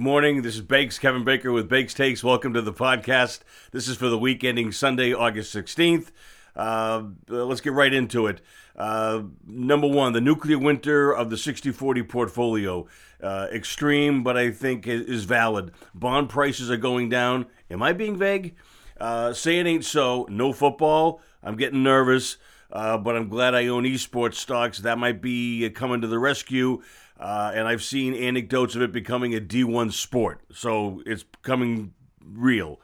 Good morning. This is Bakes, Kevin Baker with Bakes Takes. Welcome to the podcast. This is for the week ending Sunday, August 16th. Uh, let's get right into it. Uh, number one, the nuclear winter of the 60 40 portfolio. Uh, extreme, but I think is valid. Bond prices are going down. Am I being vague? Uh, say it ain't so. No football. I'm getting nervous. Uh, but I'm glad I own esports stocks. That might be coming to the rescue. Uh, and I've seen anecdotes of it becoming a D1 sport. So it's becoming real.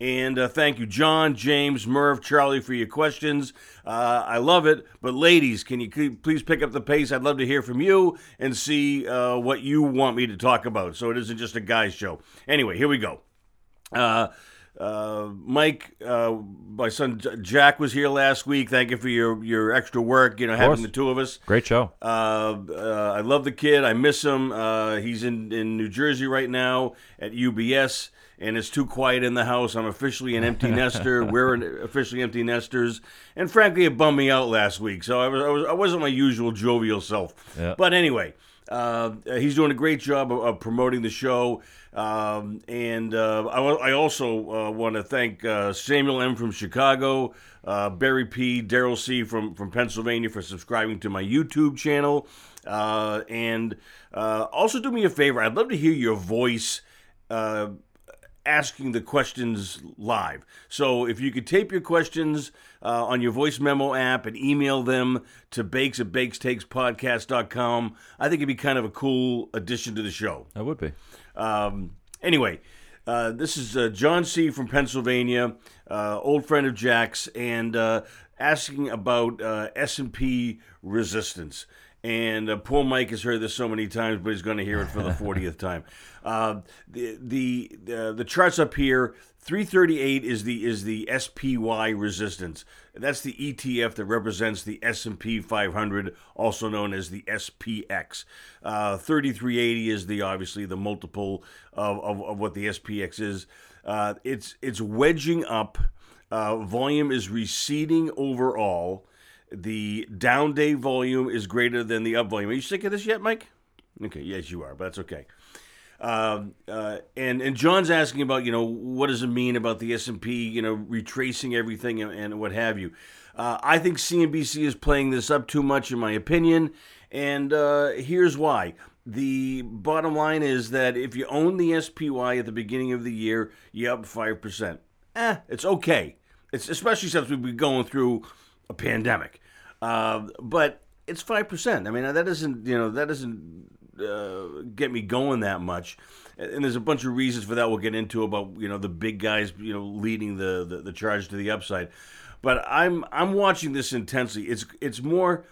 And uh, thank you, John, James, Merv, Charlie, for your questions. Uh, I love it. But ladies, can you please pick up the pace? I'd love to hear from you and see uh, what you want me to talk about. So it isn't just a guy's show. Anyway, here we go. Uh, Mike, uh, my son Jack was here last week. Thank you for your, your extra work. You know, having the two of us. Great show. Uh, uh, I love the kid. I miss him. Uh, he's in in New Jersey right now at UBS, and it's too quiet in the house. I'm officially an empty nester. We're an, officially empty nesters, and frankly, it bummed me out last week. So I was I was I wasn't my usual jovial self. Yeah. But anyway. Uh, he's doing a great job of, of promoting the show. Um, and uh, I, I, also uh, want to thank uh, Samuel M. from Chicago, uh, Barry P., Daryl C. from, from Pennsylvania for subscribing to my YouTube channel. Uh, and also do me a favor, I'd love to hear your voice asking the questions live. So if you could tape your questions uh, on your voice memo app and email them to bakes at bakestakespodcast.com, I think it'd be kind of a cool addition to the show. That would be. Um, anyway, uh, this is uh, John C. from Pennsylvania, uh, old friend of Jack's, and uh, asking about uh, S&P resistance. And uh, poor Mike has heard this so many times, but he's going to hear it for the 40th time. Uh, the the the charts up here, 338 is the is the SPY resistance. That's the ETF that represents the S&P 500, also known as the SPX. Uh, 3380 is the obviously the multiple of, of, of what the SPX is. Uh, it's it's wedging up. Uh, volume is receding overall the down day volume is greater than the up volume. Are you sick of this yet, Mike? Okay, yes, you are, but that's okay. Um, uh, and and John's asking about you know what does it mean about the S and P you know retracing everything and, and what have you. Uh, I think CNBC is playing this up too much, in my opinion, and uh, here's why. The bottom line is that if you own the SPY at the beginning of the year, you're up five percent. Eh, it's okay. It's especially since we've been going through a pandemic. Uh, but it's five percent. I mean, that doesn't you know that doesn't uh, get me going that much. And there's a bunch of reasons for that we'll get into about you know the big guys you know leading the, the, the charge to the upside. But I'm I'm watching this intensely. It's it's more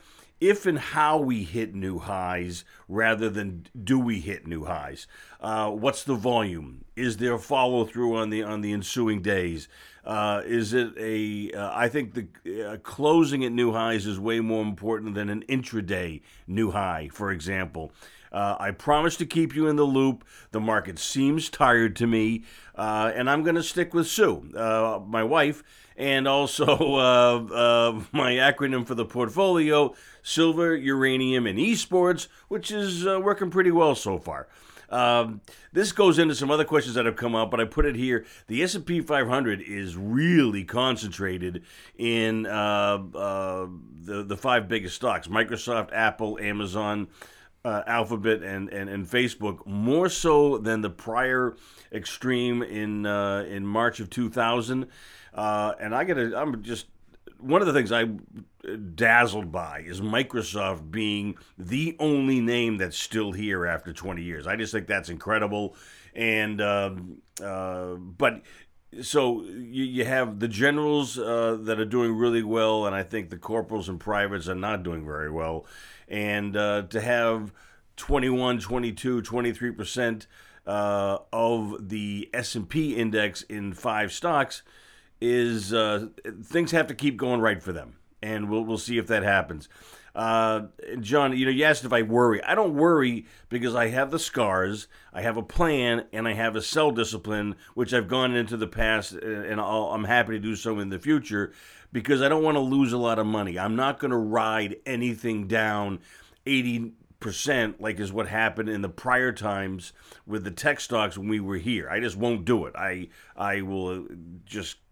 if and how we hit new highs rather than do we hit new highs. Uh, what's the volume? Is there follow through on the on the ensuing days? Uh, is it a? Uh, I think the uh, closing at new highs is way more important than an intraday new high, for example. Uh, I promise to keep you in the loop. The market seems tired to me, uh, and I'm going to stick with Sue, uh, my wife, and also my acronym for the portfolio: silver, uranium, and esports, which is working pretty well so far. Um, this goes into some other questions that have come up, but I put it here. The S&P 500 is really concentrated in uh, uh, the the five biggest stocks: Microsoft, Apple, Amazon. Uh, Alphabet and, and, and Facebook more so than the prior extreme in uh, in March of 2000, uh, and I gotta I'm just one of the things I'm dazzled by is Microsoft being the only name that's still here after 20 years. I just think that's incredible. And, um, uh, but so you, you have the generals uh, that are doing really well, and I think the corporals and privates are not doing very well. And uh, to have 21, 22, 23% uh, of the S&P index in five stocks – is uh, things have to keep going right for them, and we'll we'll see if that happens. Uh, John, you know, you asked if I worry. I don't worry because I have the scars, I have a plan, and I have a sell discipline, which I've gone into the past, and i am happy to do so in the future because I don't want to lose a lot of money. I'm not going to ride anything down 80 percent like is what happened in the prior times with the tech stocks when we were here. I just won't do it. I I will just uh,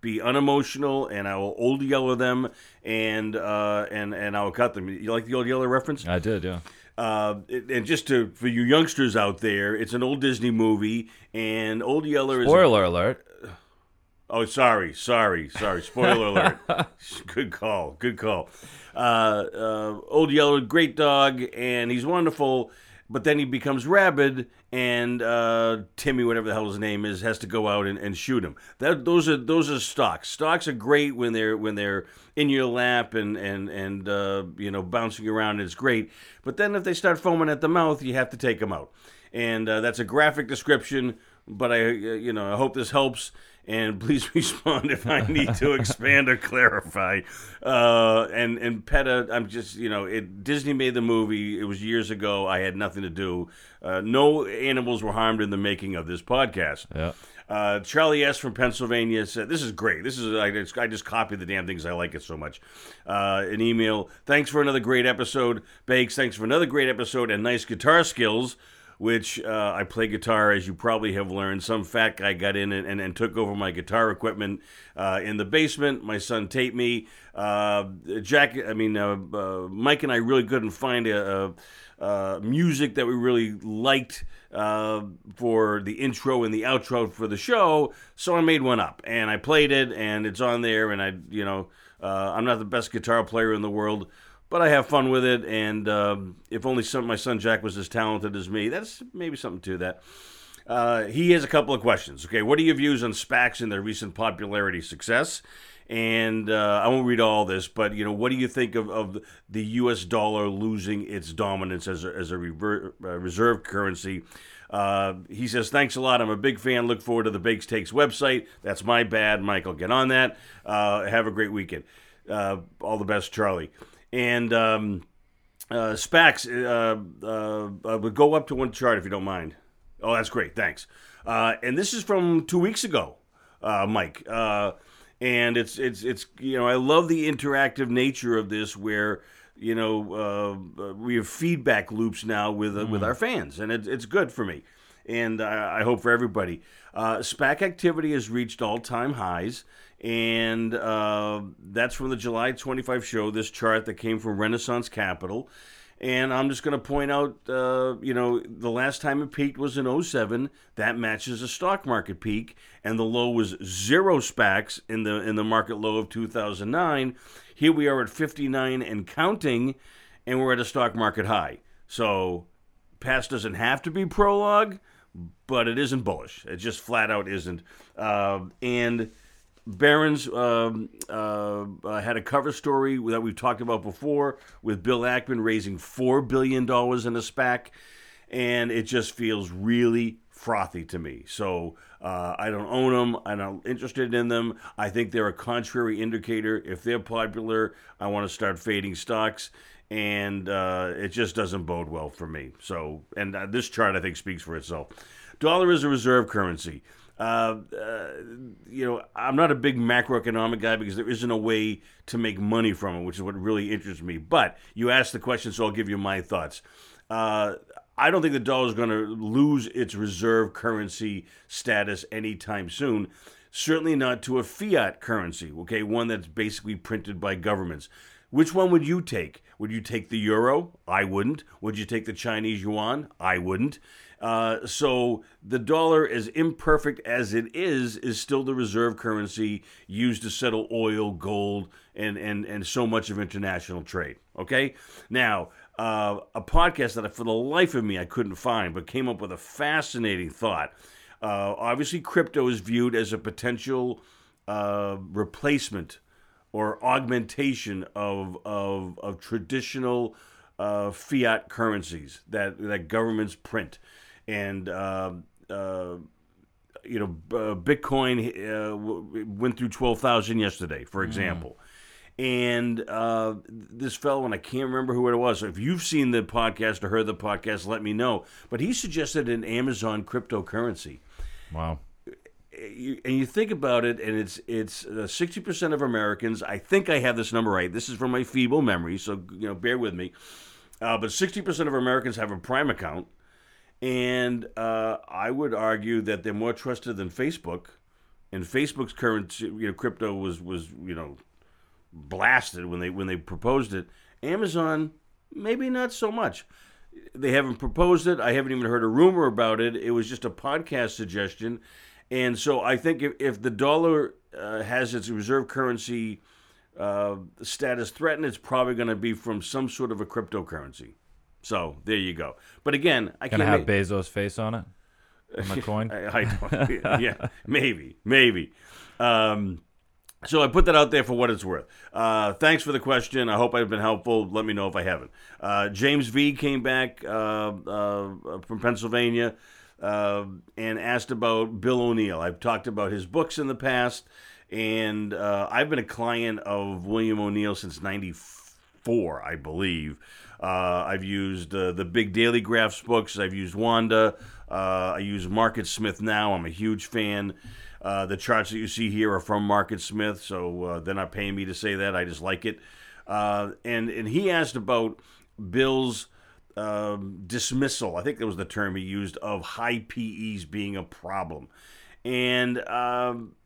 be unemotional and I will old yellow them and uh, and and I'll cut them. You like the old yellow reference? I did, yeah. Uh, and just to for you youngsters out there, it's an old Disney movie, and Old Yeller is. Spoiler alert. Oh, sorry, sorry, sorry. Spoiler alert. Good call. Good call. Uh, uh, Old Yeller, great dog, and he's wonderful. But then he becomes rabid, and uh, Timmy, whatever the hell his name is, has to go out and, and shoot him. That those are those are stocks. Stocks are great when they're when they're in your lap and and and uh, you know bouncing around. It's great. But then if they start foaming at the mouth, you have to take them out. And uh, that's a graphic description. But I, uh, you know, I hope this helps and please respond if I need to expand or clarify. Uh, and and PETA, I'm just you know, it Disney made the movie. It was years ago. I had nothing to do. Uh, no animals were harmed in the making of this podcast. Yeah. Uh, Charlie S. from Pennsylvania said, "This is great. This is I just, I just copied the damn things. I like it so much." Uh, an email. Thanks for another great episode, Bakes. Thanks for another great episode and nice guitar skills which uh, I play guitar, as you probably have learned. Some fat guy got in and, and, and took over my guitar equipment uh, in the basement. My son taped me. Uh, Jack, I mean, uh, uh, Mike and I really couldn't find a, a music that we really liked uh, for the intro and the outro for the show, so I made one up and I played it, and it's on there. And I, you know, I'm not the best guitar player in the world but I have fun with it. And um, if only some, my son Jack was as talented as me, that's maybe something to that. Uh, he has a couple of questions. Okay, what are your views on SPACs and their recent popularity success? And uh, I won't read all this, but you know, what do you think of, of the U.S. dollar losing its dominance as a, as a rever- uh, reserve currency? Uh, he says, Thanks a lot. I'm a big fan. Look forward to the Bakes Takes website. That's my bad, Michael. Get on that. Uh, have a great weekend. Uh, all the best, Charlie and um, uh, SPACs uh, uh, uh, would go up to one chart if you don't mind. Oh, that's great. Thanks. Uh, and this is from two weeks ago, uh, Mike. Uh, and it's it's it's you know I love the interactive nature of this where you know uh, we have feedback loops now with uh, with our fans, and it, it's good for me, and I, I hope for everybody. Uh, SPAC activity has reached all time highs and uh, that's from the July 25 show. This chart that came from Renaissance Capital. And I'm just going to point out, uh, you know, the last time it peaked was in 07. That matches a stock market peak, and the low was zero SPACs in the in the market low of 2009. Here we are at 59 and counting, and we're at a stock market high. So, past doesn't have to be prologue, but it isn't bullish. It just flat out isn't. Uh, and Barron's um, uh, uh, had a cover story that we've talked about before with Bill Ackman raising $4 billion in a SPAC, and it just feels really frothy to me. So uh, I don't own them. I'm not interested in them. I think they're a contrary indicator. If they're popular, I want to start fading stocks. And uh, it just doesn't bode well for me. So, and uh, this chart I think speaks for itself. Dollar is a reserve currency. Uh, uh, you know, I'm not a big macroeconomic guy because there isn't a way to make money from it, which is what really interests me. But you asked the question, so I'll give you my thoughts. Uh, I don't think the dollar is going to lose its reserve currency status anytime soon. Certainly not to a fiat currency, okay, one that's basically printed by governments. Which one would you take? Would you take the euro? I wouldn't. Would you take the Chinese yuan? I wouldn't. Uh, so the dollar, as imperfect as it is, is still the reserve currency used to settle oil, gold, and and and so much of international trade. Okay, now. Uh, a podcast that, I, for the life of me, I couldn't find, but came up with a fascinating thought. Uh, obviously, crypto is viewed as a potential uh, replacement or augmentation of of, of traditional uh, fiat currencies that that governments print and uh, uh, you know uh, Bitcoin uh, went through twelve thousand yesterday, for mm. example. Mm. And uh, this fellow, and I can't remember who it was. So if you've seen the podcast or heard the podcast, let me know. But he suggested an Amazon cryptocurrency. Wow and you think about it, and it's it's sixty percent of Americans. I think I have this number right. This is from my feeble memory, so you know, bear with me. Uh, but 60% of Americans have a Prime account. And uh, I would argue that they're more trusted than Facebook. And Facebook's current, you know, crypto was was you know blasted when they when they proposed it. Amazon, maybe not so much. They haven't proposed it. I haven't even heard a rumor about it. It was just a podcast suggestion. And so I think if, if the dollar uh, has its reserve currency uh, status threatened, it's probably going to be from some sort of a cryptocurrency. So there you go. But again, I Gonna can't have make, Bezos' face on it on the coin. I, I don't. yeah, maybe, maybe. Um, so I put that out there for what it's worth. Uh, thanks for the question. I hope I've been helpful. Let me know if I haven't. Uh, James V came back uh, uh from Pennsylvania uh, and asked about Bill O'Neill. I've talked about his books in the past, and uh, I've been a client of William O'Neill since '94, I believe. I've used the Big Daily Graphs books. I've used WONDA. I use Market Smith now. I'm a huge fan. Uh, the charts that you see here are from Market Smith, so uh, they're not paying me to say that. I just like it. Uh, and and he asked about Bill's um, dismissal. I think that was the term he used of high PEs being a problem. And um,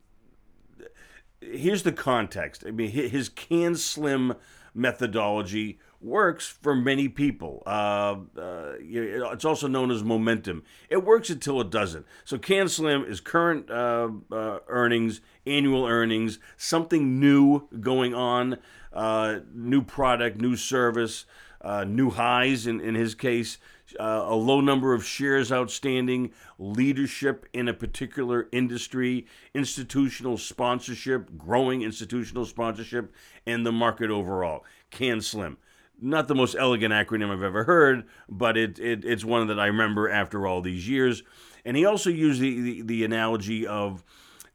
here's the context. I mean, his CAN SLIM methodology works for many people. Uh, uh, it's also known as momentum. It works until it doesn't. So CAN SLIM is current uh, uh, earnings, annual earnings, something new going on, uh, new product, new service, uh, new highs in, in his case. a low number of shares outstanding, leadership in a particular industry, institutional sponsorship, growing institutional sponsorship, and the market overall. CAN SLIM not the most elegant acronym I've ever heard, but it, it it's one that I remember after all these years. And he also used the, the, the analogy of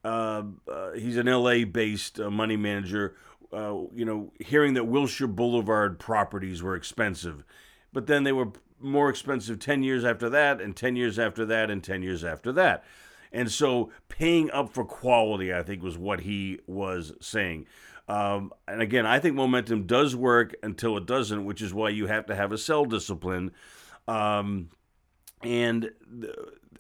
uh, uh, he's an LA based uh, money manager, uh, you know, hearing that Wilshire Boulevard properties were expensive, but then they were more expensive 10 years after that, and 10 years after that, and 10 years after that. And so paying up for quality, I think, was what he was saying. Um, and again, I think momentum does work until it doesn't, which is why you have to have a sell discipline. Um, and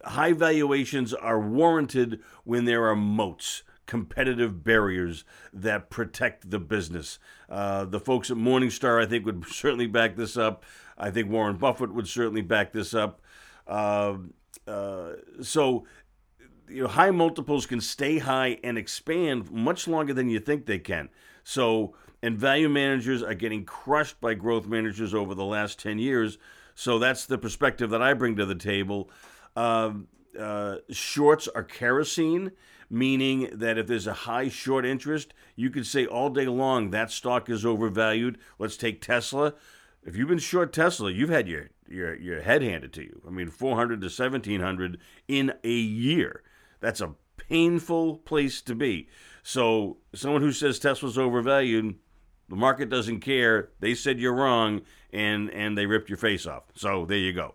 high valuations are warranted when there are moats competitive barriers that protect the business. Uh, the folks at Morningstar, I think, would certainly back this up. I think Warren Buffett would certainly back this up. Uh, uh, so you know, high multiples can stay high and expand much longer than you think they can. So, and value managers are getting crushed by growth managers over the last 10 years. So that's the perspective that I bring to the table. Uh, uh, shorts are kerosene, meaning that if there's a high short interest, you could say all day long that stock is overvalued. Let's take Tesla. If you've been short Tesla, you've had your your your head handed to you. I mean, 400 to 1700 in a year. That's a painful place to be. So, someone who says Tesla's overvalued, the market doesn't care. They said you're wrong, and and they ripped your face off. So there you go.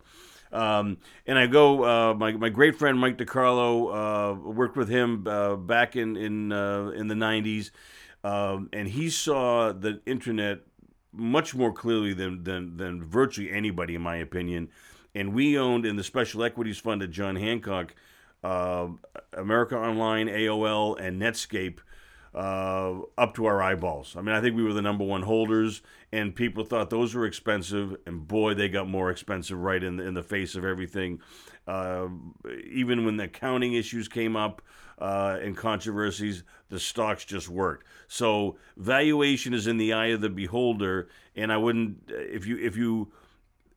Um, and I go, uh, my, my great friend Mike DiCarlo, uh, worked with him uh, back in in uh, in the '90s, um, and he saw the internet much more clearly than, than than virtually anybody, in my opinion. And we owned in the special equities fund at John Hancock uh, America Online, AOL, and Netscape uh, up to our eyeballs. I mean, I think we were the number one holders, and people thought those were expensive, and boy, they got more expensive right in the, in the face of everything. Uh, even when the accounting issues came up uh, and controversies, the stocks just worked. So valuation is in the eye of the beholder, and I wouldn't if you if you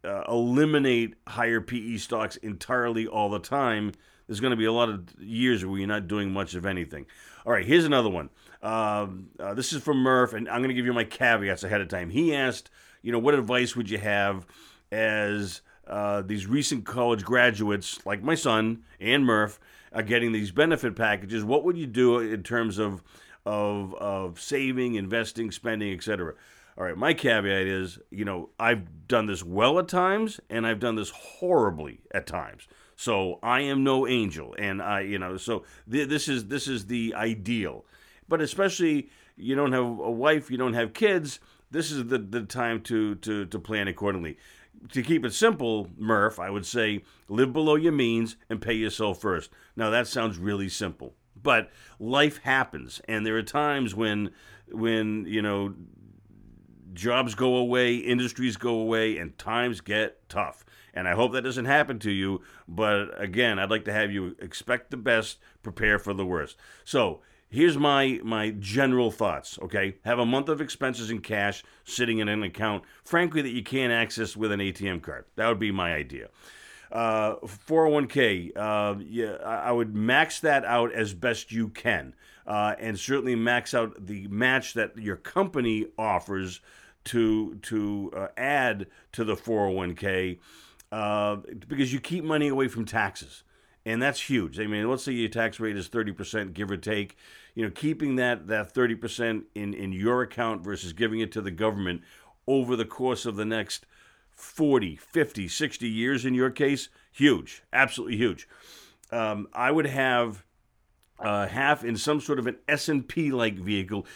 uh, eliminate higher PE stocks entirely all the time there's going to be a lot of years where you're not doing much of anything. All right, here's another one. Um, uh, this is from Murph, and I'm going to give you my caveats ahead of time. He asked, you know, what advice would you have as uh, these recent college graduates, like my son and Murph, are getting these benefit packages? What would you do in terms of of of saving, investing, spending, etc.? All right, my caveat is, you know, I've done this well at times, and I've done this horribly at times. So I am no angel, and I, you know, so th- this is this is the ideal. But especially you don't have a wife, you don't have kids. this is the, the time to, to, to plan accordingly. To keep it simple, Murph, I would say live below your means and pay yourself first. Now, that sounds really simple, but life happens, and there are times when, when you know, jobs go away, industries go away, and times get tough. And I hope that doesn't happen to you. But again, I'd like to have you expect the best, prepare for the worst. So here's my my general thoughts okay have a month of expenses in cash sitting in an account frankly that you can't access with an atm card that would be my idea uh, 401k uh, yeah, i would max that out as best you can uh, and certainly max out the match that your company offers to to uh, add to the 401k uh, because you keep money away from taxes and that's huge. I mean, let's say your tax rate is 30%, give or take. You know, keeping that, that 30% in, in your account versus giving it to the government over the course of the next 40, 50, 60 years in your case, huge, absolutely huge. Um, I would have uh, half in some sort of an S&P like vehicle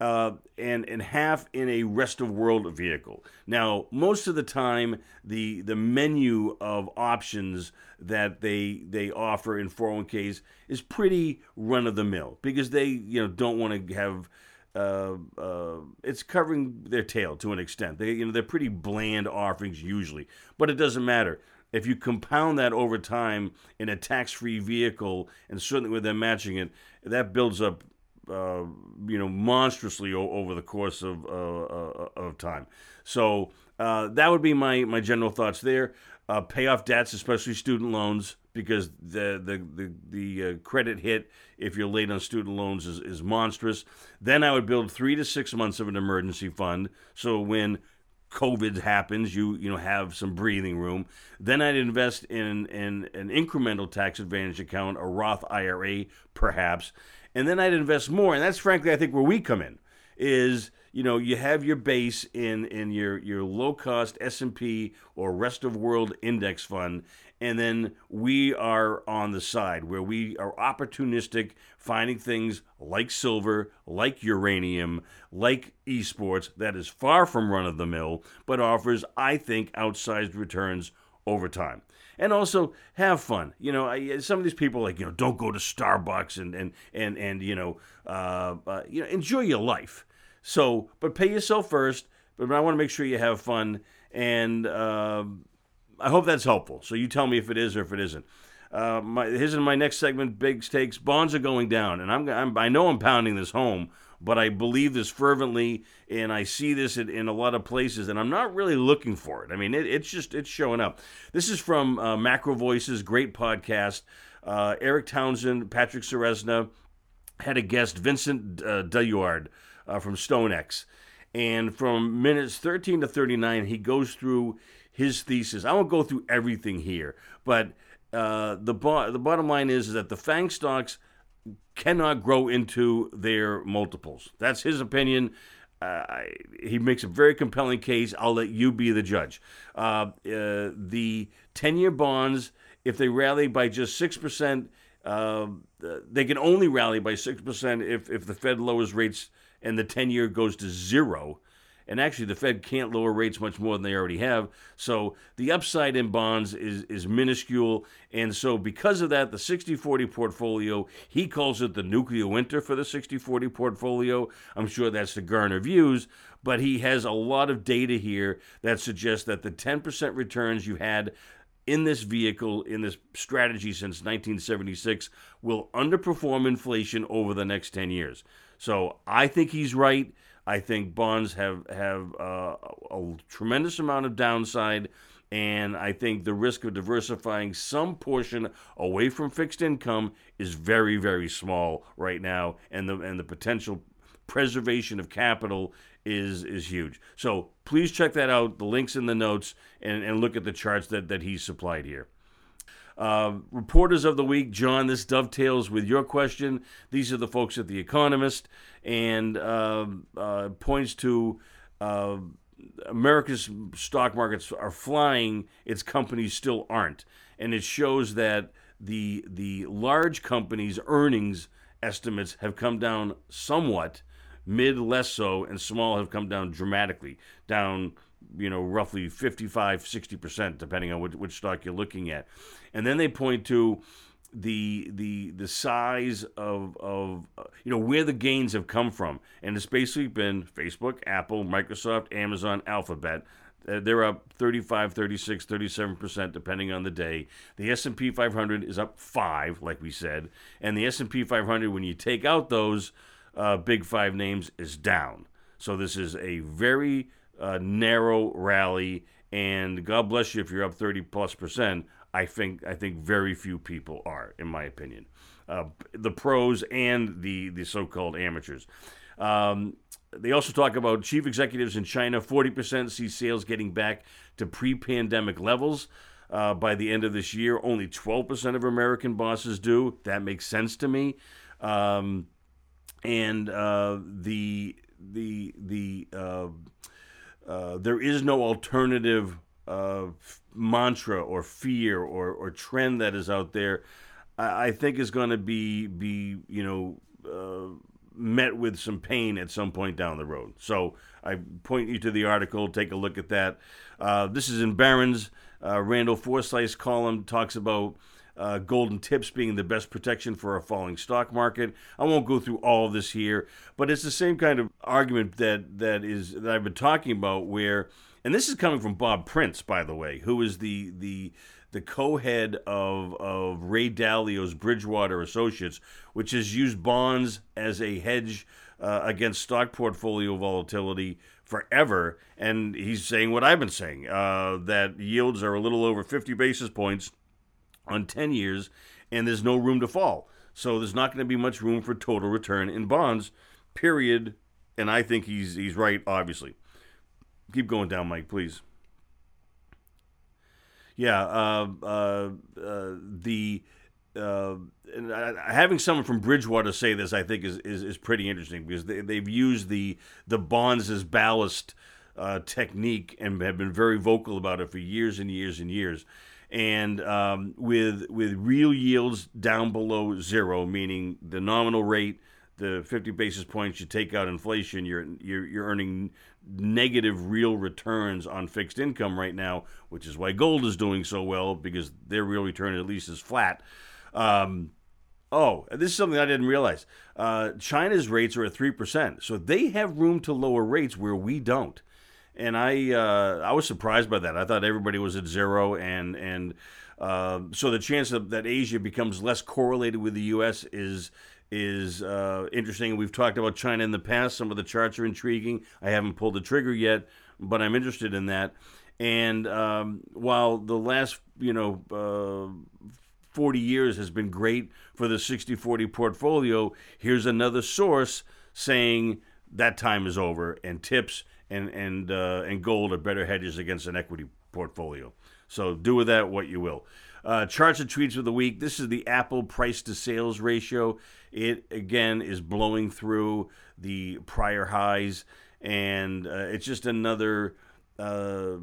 uh, and and half in a rest of world vehicle. Now, most of the time, the the menu of options that they they offer in 401ks is pretty run of the mill because they you know don't want to have. Uh, uh, it's covering their tail to an extent. They, you know, they're pretty bland offerings usually, but it doesn't matter if you compound that over time in a tax-free vehicle, and certainly with them matching it, that builds up uh, you know, monstrously o- over the course of uh, uh, of time. So uh, that would be my my general thoughts there. Uh, pay off debts, especially student loans, because the the the, the uh, credit hit if you're late on student loans is, is monstrous. Then I would build three to six months of an emergency fund, so when COVID happens, you you know have some breathing room. Then I'd invest in, in an incremental tax advantage account, a Roth IRA, perhaps, and then I'd invest more. And that's frankly, I think, where we come in is you know you have your base in in your your low cost S&P or rest of world index fund and then we are on the side where we are opportunistic finding things like silver like uranium like esports that is far from run of the mill but offers i think outsized returns over time and also have fun. You know, I, some of these people like you know don't go to Starbucks and and and and you know uh, uh, you know enjoy your life. So, but pay yourself first. But I want to make sure you have fun, and uh, I hope that's helpful. So you tell me if it is or if it isn't. Uh, my, here's in my next segment: big stakes. Bonds are going down, and I'm, I'm I know I'm pounding this home but I believe this fervently, and I see this in, in, a lot of places, and I'm not really looking for it. I mean, it, it's just it's showing up. This is from uh, Macro Voices, great podcast. Uh, Erik Townsend, Patrick Ceresna had a guest, Vincent uh, Deluard uh, from StoneX, and from minutes 13 to 39, he goes through his thesis. I won't go through everything here, but uh, the bo- the bottom line is, is that the FANG stocks cannot grow into their multiples. That's his opinion. Uh, he makes a very compelling case. I'll let you be the judge. Uh, uh, the 10 year bonds, if they rally by just 6%, uh, they can only rally by 6% if, if the Fed lowers rates and the 10 year goes to zero. And actually, the Fed can't lower rates much more than they already have. So the upside in bonds is, is minuscule. And so, because of that, the 60 40 portfolio, he calls it the nuclear winter for the 60 40 portfolio. I'm sure that's to garner views, but he has a lot of data here that suggests that the 10% returns you had in this vehicle, in this strategy since 1976, will underperform inflation over the next 10 years. So I think he's right. I think bonds have have uh, a tremendous amount of downside, and I think the risk of diversifying some portion away from fixed income is very very small right now, and the and the potential preservation of capital is is huge. So please check that out. The links in the notes and, and look at the charts that, that he's supplied here. Uh, reporters of the week, John, this dovetails with your question. These are the folks at The Economist and uh, uh, points to uh, America's stock markets are flying, its companies still aren't. And it shows that the, the large companies' earnings estimates have come down somewhat Mid less so, and small have come down dramatically, down you know roughly 55, 60 percent, depending on which, which stock you're looking at. And then they point to the the the size of of uh, you know where the gains have come from and it's basically been Facebook, Apple, Microsoft, Amazon, Alphabet. Uh, they're up 35, 36, 37% depending on the day. The S&P 500 is up 5 like we said, and the S&P 500 when you take out those uh, big 5 names is down. So this is a very uh, narrow rally and God bless you if you're up 30 plus percent I think I think very few people are, in my opinion, uh, the pros and the the so-called amateurs. Um, they also talk about chief executives in China. Forty percent see sales getting back to pre-pandemic levels. Uh, by the end of this year, only 12% of American bosses do. That makes sense to me. Um, and uh, the the the uh, uh there is no alternative uh, mantra or fear or, or trend that is out there, I, I think is going to be be you know uh, met with some pain at some point down the road. So I point you to the article. Take a look at that. Uh, this is in Barron's. Uh, Randall Forsyth's column talks about. Uh, golden tips being the best protection for a falling stock market. I won't go through all of this here, but it's the same kind of argument that that is that I've been talking about, where and this is coming from Bob Prince, by the way, who is the the the co-head of of Ray Dalio's Bridgewater Associates, which has used bonds as a hedge uh, against stock portfolio volatility forever. And he's saying what I've been saying uh, that yields are a little over 50 basis points on 10 years, and there's no room to fall. So there's not going to be much room for total return in bonds. Period. And I think he's he's right, obviously. Keep going down, Mike, please. Yeah, uh, uh, uh, the uh, having someone from Bridgewater say this, I think, is, is, is pretty interesting because they, they've used the the bonds as ballast uh, technique and have been very vocal about it for years and years and years. And um, with with real yields down below zero, meaning the nominal rate the 50 basis points you take out inflation, you're, you're, you're earning negative real returns on fixed income right now, which is why gold is doing so well because their real return at least is flat. Um, oh, this is something I didn't realize. Uh, China's rates are at 3%, so they have room to lower rates where we don't. And I uh, I was surprised by that. I thought everybody was at zero, and and uh, so the chance that, that Asia becomes less correlated with the U.S. is is uh, interesting. We've talked about China in the past. Some of the charts are intriguing. I haven't pulled the trigger yet, but I'm interested in that. And um, while the last, you know, uh, 40 years has been great for the 60 40 portfolio, here's another source saying that time is over and tips and, and, uh, and gold are better hedges against an equity portfolio. So do with that what you will. Uh, charts and tweets of the week. This is the Apple price to sales ratio. It again is blowing through the prior highs, and uh, it's just another uh,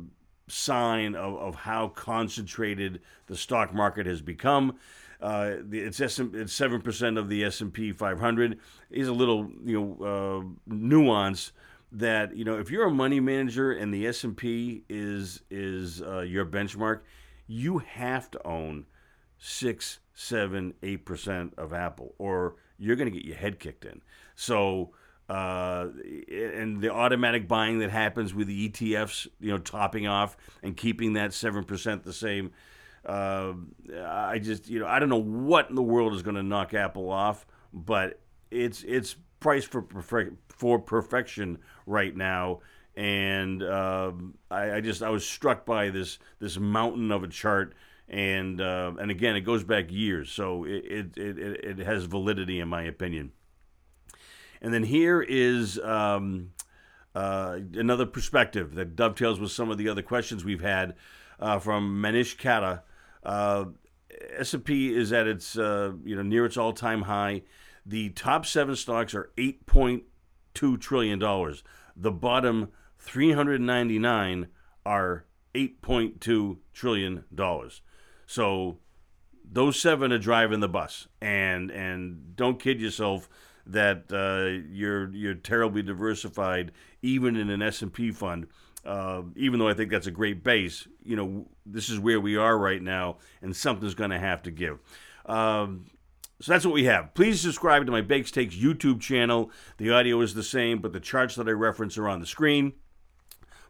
sign of, of how concentrated the stock market has become. Uh, it's it's seven percent of the S and P 500. Is a little you know uh, nuance that you know if you're a money manager and the S and P is is uh, your benchmark, you have to own six, seven, eight percent of Apple, or you're going to get your head kicked in. So, uh, and the automatic buying that happens with the ETFs, you know, topping off and keeping that seven percent the same. Uh, I just, you know, I don't know what in the world is going to knock Apple off, but it's it's priced for perfect, for perfection right now and um, I, I, just I was struck by this this mountain of a chart, and uh, and again it goes back years, so it, it it, it has validity in my opinion. And then here is um, uh, another perspective that dovetails with some of the other questions we've had uh, from Manish Kata. Uh, S&P is at its uh, you know near its all-time high. The top seven stocks are 8.2 trillion dollars. The bottom 399 are 8.2 trillion dollars. So those seven are driving the bus, and and don't kid yourself. That uh, you're you're terribly diversified, even in an S and P fund. Uh, even though I think that's a great base, you know, this is where we are right now, and something's going to have to give. Um, so that's what we have. Please subscribe to my Bakes Takes YouTube channel. The audio is the same, but the charts that I reference are on the screen.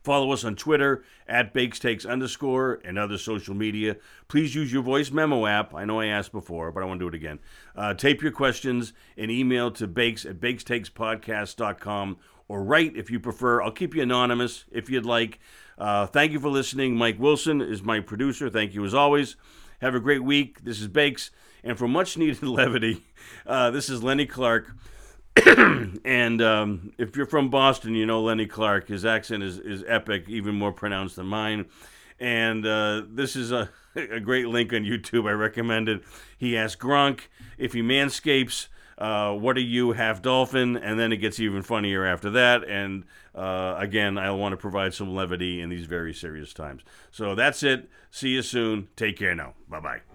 Follow us on Twitter at BakesTakes underscore and other social media. Please use your voice memo app. I know I asked before, but I want to do it again. Uh, tape your questions and email to bakes at bakestakespodcast.com or write if you prefer. I'll keep you anonymous if you'd like. Uh, thank you for listening. Mike Wilson is my producer. Thank you as always. Have a great week. This is Bakes. And for much needed levity, uh, this is Lenny Clarke. and um, if you're from Boston, you know Lenny Clarke. His accent is, is epic, even more pronounced than mine. And uh, this is a, a great link on YouTube. I recommend it. He asked Gronk if he manscapes, uh, what are you, half dolphin? And then it gets even funnier after that. And uh, again, I want to provide some levity in these very serious times. So that's it. See you soon. Take care now. Bye bye.